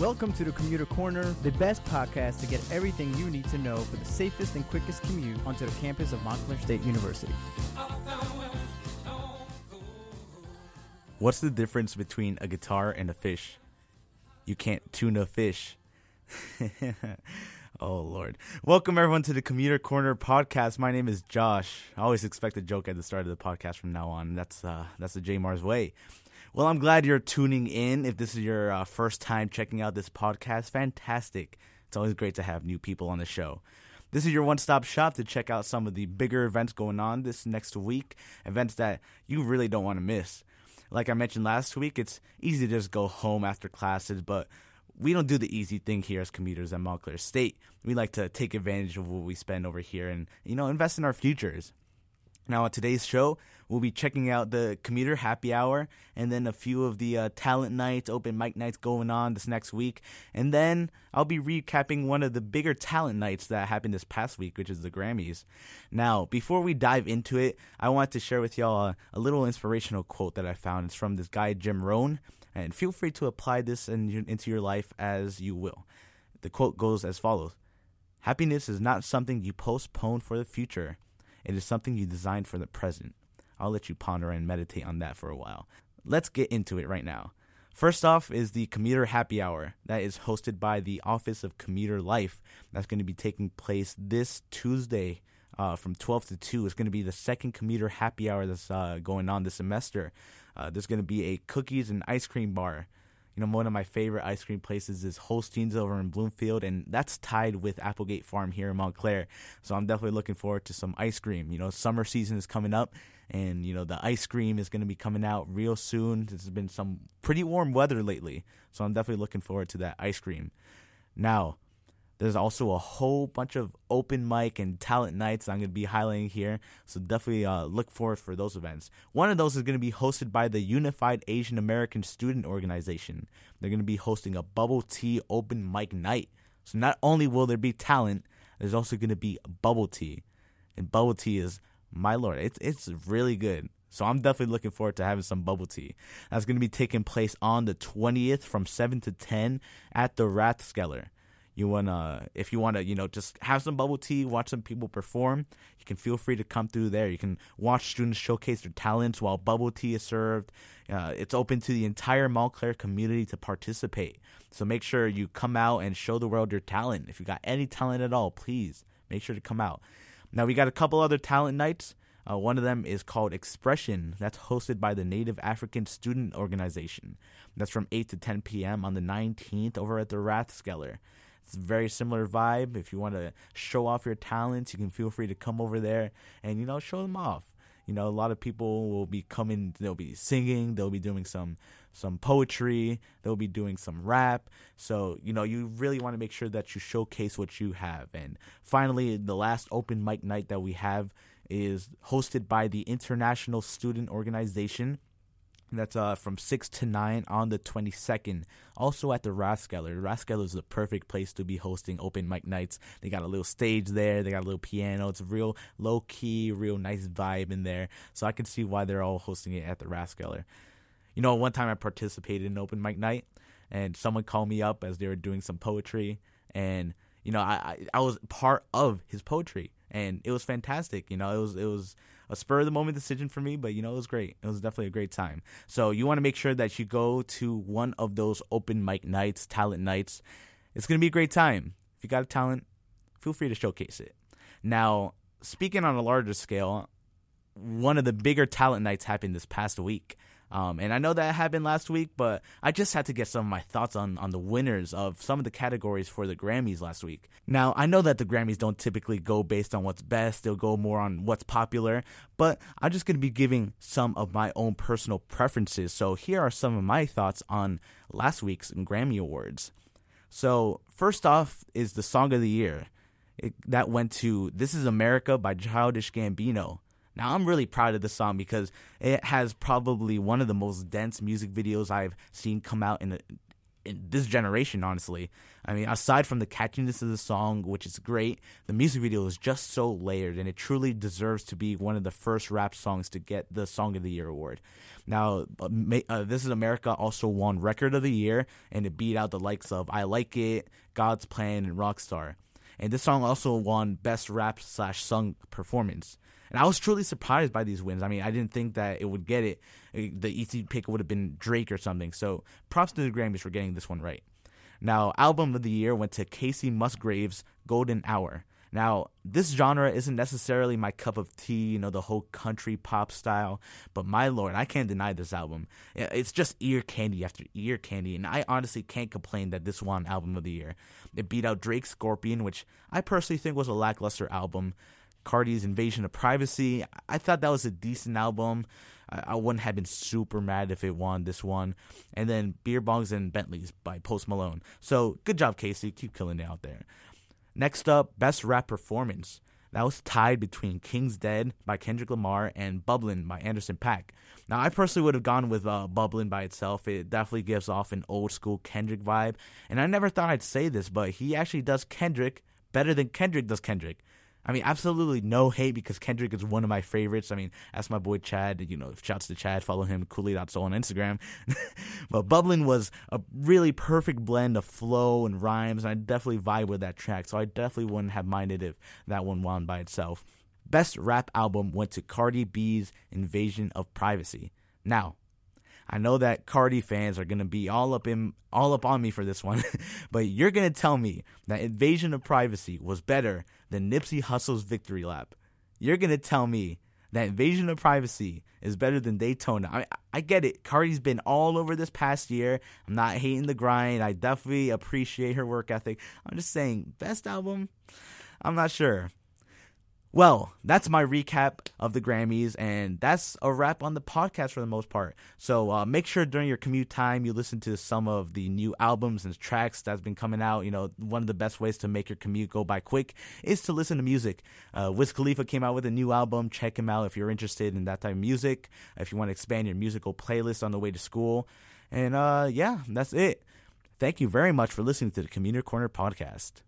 Welcome to the Commuter Corner, the best podcast to get everything you need to know for the safest and quickest commute onto the campus of Montclair State University. What's the difference between a guitar and a fish? You can't tune a fish. oh Lord. Welcome everyone to the Commuter Corner podcast. My name is Josh. I always expect a joke at the start of the podcast from now on. That's uh that's the J Mars way. Well, I'm glad you're tuning in. If this is your uh, first time checking out this podcast, fantastic. It's always great to have new people on the show. This is your one stop shop to check out some of the bigger events going on this next week, events that you really don't want to miss. Like I mentioned last week, it's easy to just go home after classes, but we don't do the easy thing here as commuters at Montclair State. We like to take advantage of what we spend over here and, you know, invest in our futures. Now, on today's show, we'll be checking out the commuter happy hour and then a few of the uh, talent nights, open mic nights going on this next week. And then I'll be recapping one of the bigger talent nights that happened this past week, which is the Grammys. Now, before we dive into it, I want to share with y'all a, a little inspirational quote that I found. It's from this guy, Jim Rohn, and feel free to apply this in, into your life as you will. The quote goes as follows Happiness is not something you postpone for the future it is something you design for the present. I'll let you ponder and meditate on that for a while. Let's get into it right now. First off is the Commuter Happy Hour that is hosted by the Office of Commuter Life. That's going to be taking place this Tuesday uh, from 12 to 2. It's going to be the second Commuter Happy Hour that's uh, going on this semester. Uh, there's going to be a cookies and ice cream bar you know, one of my favorite ice cream places is Holsten's over in Bloomfield, and that's tied with Applegate Farm here in Montclair. So I'm definitely looking forward to some ice cream. You know, summer season is coming up, and you know the ice cream is going to be coming out real soon. There's been some pretty warm weather lately, so I'm definitely looking forward to that ice cream. Now, there's also a whole bunch of open mic and talent nights I'm going to be highlighting here, so definitely uh, look forward for those events. One of those is going to be hosted by the Unified Asian American Student Organization. They're going to be hosting a bubble tea open mic night. So not only will there be talent, there's also going to be bubble tea, and bubble tea is my lord, it's it's really good. So I'm definitely looking forward to having some bubble tea. That's going to be taking place on the 20th from 7 to 10 at the Rathskeller you wanna if you wanna you know just have some bubble tea watch some people perform you can feel free to come through there you can watch students showcase their talents while bubble tea is served uh, it's open to the entire montclair community to participate so make sure you come out and show the world your talent if you got any talent at all please make sure to come out now we got a couple other talent nights uh, one of them is called Expression. That's hosted by the Native African Student Organization. That's from 8 to 10 p.m. on the 19th over at the Rathskeller. It's very similar vibe. If you want to show off your talents, you can feel free to come over there and you know show them off. You know, a lot of people will be coming. They'll be singing. They'll be doing some some poetry. They'll be doing some rap. So you know, you really want to make sure that you showcase what you have. And finally, the last open mic night that we have is hosted by the International Student Organization that's uh, from 6 to 9 on the 22nd. Also at the Rathskeller. Rathskeller is the perfect place to be hosting open mic nights. They got a little stage there, they got a little piano. It's real low key, real nice vibe in there. So I can see why they're all hosting it at the Rathskeller. You know, one time I participated in open mic night, and someone called me up as they were doing some poetry, and you know, I, I, I was part of his poetry, and it was fantastic. You know, it was it was a spur of the moment decision for me, but you know, it was great. It was definitely a great time. So you want to make sure that you go to one of those open mic nights, talent nights. It's going to be a great time. If you got a talent, feel free to showcase it. Now, speaking on a larger scale, one of the bigger talent nights happened this past week. Um, and I know that happened last week, but I just had to get some of my thoughts on, on the winners of some of the categories for the Grammys last week. Now, I know that the Grammys don't typically go based on what's best, they'll go more on what's popular, but I'm just going to be giving some of my own personal preferences. So here are some of my thoughts on last week's Grammy Awards. So, first off is the Song of the Year. It, that went to This Is America by Childish Gambino. Now, I'm really proud of this song because it has probably one of the most dense music videos I've seen come out in a, in this generation, honestly. I mean, aside from the catchiness of the song, which is great, the music video is just so layered, and it truly deserves to be one of the first rap songs to get the Song of the Year award. Now, uh, uh This Is America also won Record of the Year, and it beat out the likes of I Like It, God's Plan, and Rockstar. And this song also won Best Rap slash Sung Performance. And I was truly surprised by these wins. I mean, I didn't think that it would get it. The easy pick would have been Drake or something. So props to the Grammys for getting this one right. Now, album of the year went to Kacey Musgraves' Golden Hour. Now, this genre isn't necessarily my cup of tea, you know, the whole country pop style, but my lord, I can't deny this album. It's just ear candy after ear candy, and I honestly can't complain that this won album of the year. It beat out Drake's Scorpion, which I personally think was a lackluster album. Cardi's Invasion of Privacy. I thought that was a decent album. I, wouldn't have been super mad if it won this one. And then Beer Bongs and Bentleys by Post Malone. So good job, Kacey. Keep killing it out there. Next up, Best Rap Performance. That was tied between King's Dead by Kendrick Lamar and Bubblin' by Anderson .Paak. Now, I personally would have gone with uh, by itself. It definitely gives off an old school Kendrick vibe. And I never thought I'd say this, but he actually does Kendrick better than Kendrick does Kendrick. I mean, absolutely no hate because Kendrick is one of my favorites. I mean, ask my boy Chad. You know, shouts to Chad. Follow him, Cooley.soul on Instagram. but Bubbling was a really perfect blend of flow and rhymes, and I definitely vibe with that track. So I definitely wouldn't have minded if that one won by itself. Best rap album went to Cardi B's Invasion of Privacy. Now, I know that Cardi fans are gonna be all up in all up on me for this one, but you're gonna tell me that Invasion of Privacy was better than Nipsey Hussle's Victory Lap. You're gonna tell me that Invasion of Privacy is better than Daytona. I, I get it. Cardi's been all over this past year. I'm not hating the grind. I definitely appreciate her work ethic. I'm just saying, best album. I'm not sure. Well, that's my recap of the Grammys, and that's a wrap on the podcast for the most part. So uh, make sure during your commute time you listen to some of the new albums and tracks that's been coming out. You know, one of the best ways to make your commute go by quick is to listen to music. Uh, Wiz Khalifa came out with a new album. Check him out if you're interested in that type of music. If you want to expand your musical playlist on the way to school, and uh, yeah, that's it. Thank you very much for listening to the Commuter Corner podcast.